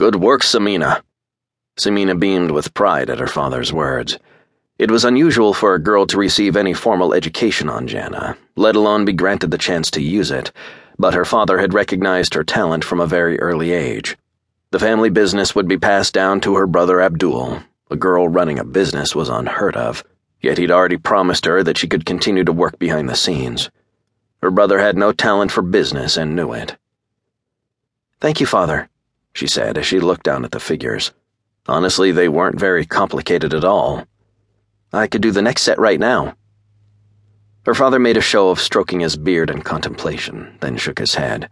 Good work, Sameena. Sameena beamed with pride at her father's words. It was unusual for a girl to receive any formal education on Jannah, let alone be granted the chance to use it, but her father had recognized her talent from a very early age. The family business would be passed down to her brother Abdul. A girl running a business was unheard of, yet he'd already promised her that she could continue to work behind the scenes. Her brother had no talent for business and knew it. Thank you, father, she said as she looked down at the figures. Honestly, they weren't very complicated at all. I could do the next set right now. Her father made a show of stroking his beard in contemplation, then shook his head.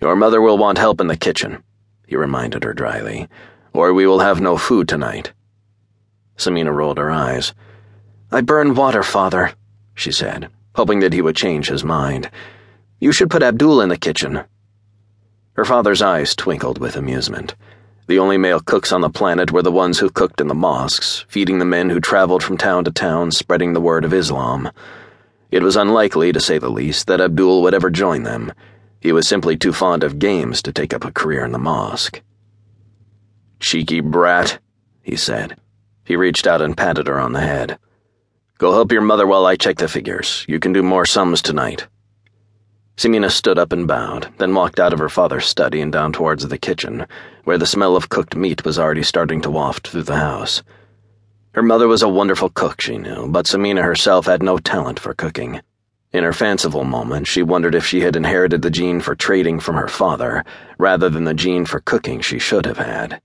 Your mother will want help in the kitchen, he reminded her dryly, or we will have no food tonight. Sameena rolled her eyes. I burn water, father, she said, hoping that he would change his mind. You should put Abdul in the kitchen. Her father's eyes twinkled with amusement. The only male cooks on the planet were the ones who cooked in the mosques, feeding the men who traveled from town to town spreading the word of Islam. It was unlikely, to say the least, that Abdul would ever join them. He was simply too fond of games to take up a career in the mosque. Cheeky brat, he said. He reached out and patted her on the head. Go help your mother while I check the figures. You can do more sums tonight. Sameena stood up and bowed, then walked out of her father's study and down towards the kitchen, where the smell of cooked meat was already starting to waft through the house. Her mother was a wonderful cook, she knew, but Sameena herself had no talent for cooking. In her fanciful moment, she wondered if she had inherited the gene for trading from her father, rather than the gene for cooking she should have had.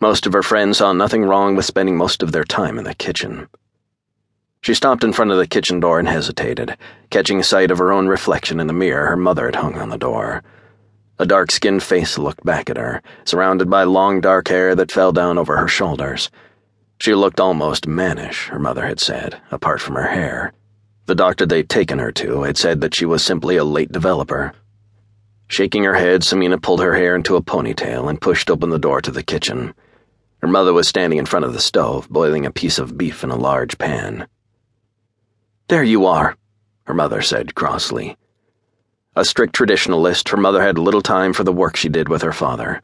Most of her friends saw nothing wrong with spending most of their time in the kitchen. She stopped in front of the kitchen door and hesitated, catching sight of her own reflection in the mirror her mother had hung on the door. A dark skinned face looked back at her, surrounded by long dark hair that fell down over her shoulders. She looked almost mannish, her mother had said, apart from her hair. The doctor they'd taken her to had said that she was simply a late developer. Shaking her head, Sameena pulled her hair into a ponytail and pushed open the door to the kitchen. Her mother was standing in front of the stove, boiling a piece of beef in a large pan. There you are, her mother said crossly. A strict traditionalist, her mother had little time for the work she did with her father.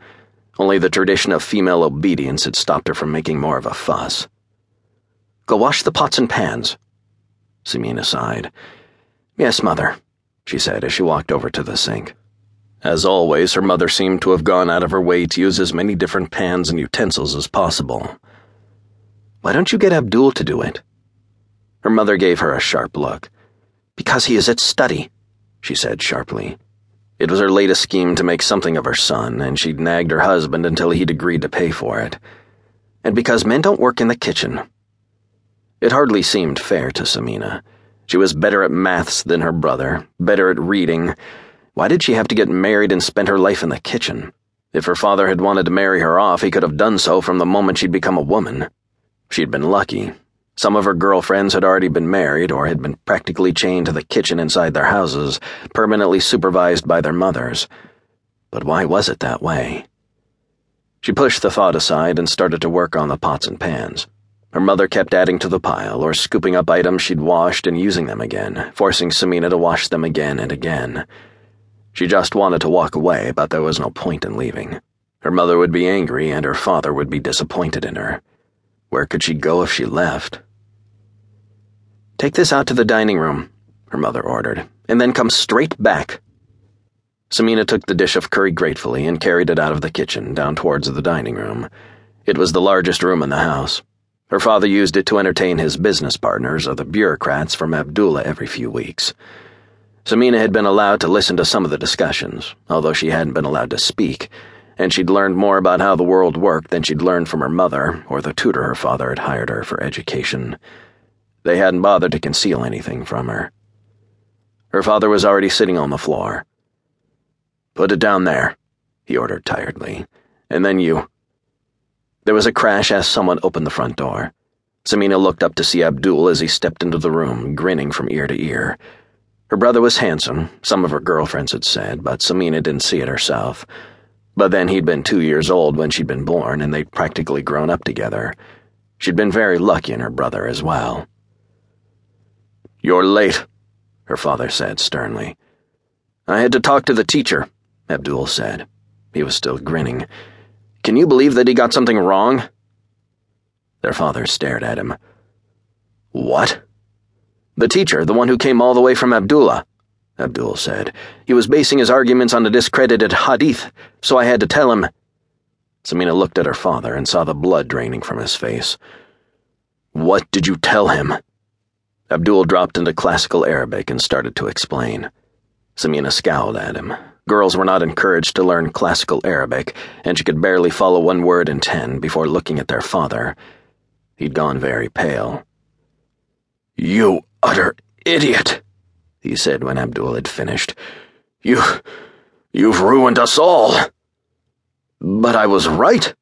Only the tradition of female obedience had stopped her from making more of a fuss. Go wash the pots and pans. Sameena sighed. Yes, mother, she said as she walked over to the sink. As always, her mother seemed to have gone out of her way to use as many different pans and utensils as possible. Why don't you get Abdul to do it? Her mother gave her a sharp look. Because he is at study, she said sharply. It was her latest scheme to make something of her son, and she'd nagged her husband until he'd agreed to pay for it. And because men don't work in the kitchen. It hardly seemed fair to Sameena. She was better at maths than her brother, better at reading. Why did she have to get married and spend her life in the kitchen? If her father had wanted to marry her off, he could have done so from the moment she'd become a woman. She'd been lucky, some of her girlfriends had already been married or had been practically chained to the kitchen inside their houses, permanently supervised by their mothers. But why was it that way? She pushed the thought aside and started to work on the pots and pans. Her mother kept adding to the pile or scooping up items she'd washed and using them again, forcing Sameena to wash them again and again. She just wanted to walk away, but there was no point in leaving. Her mother would be angry and her father would be disappointed in her. Where could she go if she left? Take this out to the dining room, her mother ordered, and then come straight back. Sameena took the dish of curry gratefully and carried it out of the kitchen down towards the dining room. It was the largest room in the house. Her father used it to entertain his business partners or the bureaucrats from Abdullah every few weeks. Sameena had been allowed to listen to some of the discussions, although she hadn't been allowed to speak and she'd learned more about how the world worked than she'd learned from her mother or the tutor her father had hired her for education. They hadn't bothered to conceal anything from her. Her father was already sitting on the floor. Put it down there, he ordered tiredly, and then you. There was a crash as someone opened the front door. Sameena looked up to see Abdul as he stepped into the room, grinning from ear to ear. Her brother was handsome, some of her girlfriends had said, but Sameena didn't see it herself. But then he'd been two years old when she'd been born, and they'd practically grown up together. She'd been very lucky in her brother as well. You're late, her father said sternly. I had to talk to the teacher, Abdul said. He was still grinning. Can you believe that he got something wrong? Their father stared at him. What? The teacher, the one who came all the way from Abdullah, Abdul said. He was basing his arguments on a discredited hadith, so I had to tell him. Sameena looked at her father and saw the blood draining from his face. What did you tell him? Abdul dropped into classical Arabic and started to explain. Sameena scowled at him. Girls were not encouraged to learn classical Arabic, and she could barely follow one word in ten before looking at their father. He'd gone very pale. You utter idiot, he said when Abdul had finished. You. you've ruined us all. But I was right,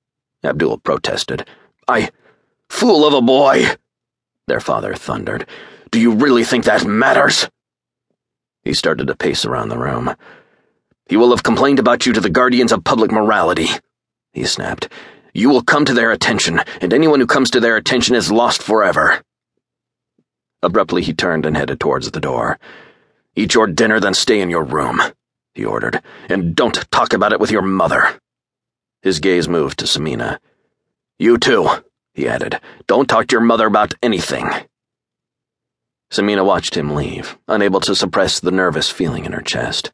Abdul protested. I. fool of a boy, their father thundered. Do you really think that matters? He started to pace around the room. He will have complained about you to the guardians of public morality, he snapped. You will come to their attention, and anyone who comes to their attention is lost forever. Abruptly, he turned and headed towards the door. Eat your dinner, then stay in your room, he ordered, and don't talk about it with your mother. His gaze moved to Sameena. You too, he added. Don't talk to your mother about anything. Sameena watched him leave, unable to suppress the nervous feeling in her chest.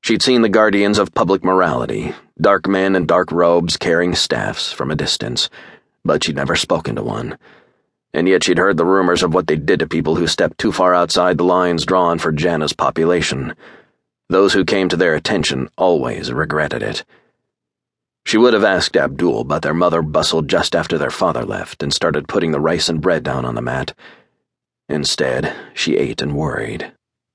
She'd seen the guardians of public morality, dark men in dark robes carrying staffs, from a distance, but she'd never spoken to one. And yet she'd heard the rumors of what they did to people who stepped too far outside the lines drawn for Jannah's population. Those who came to their attention always regretted it. She would have asked Abdul, but their mother bustled just after their father left and started putting the rice and bread down on the mat. Instead, she ate and worried.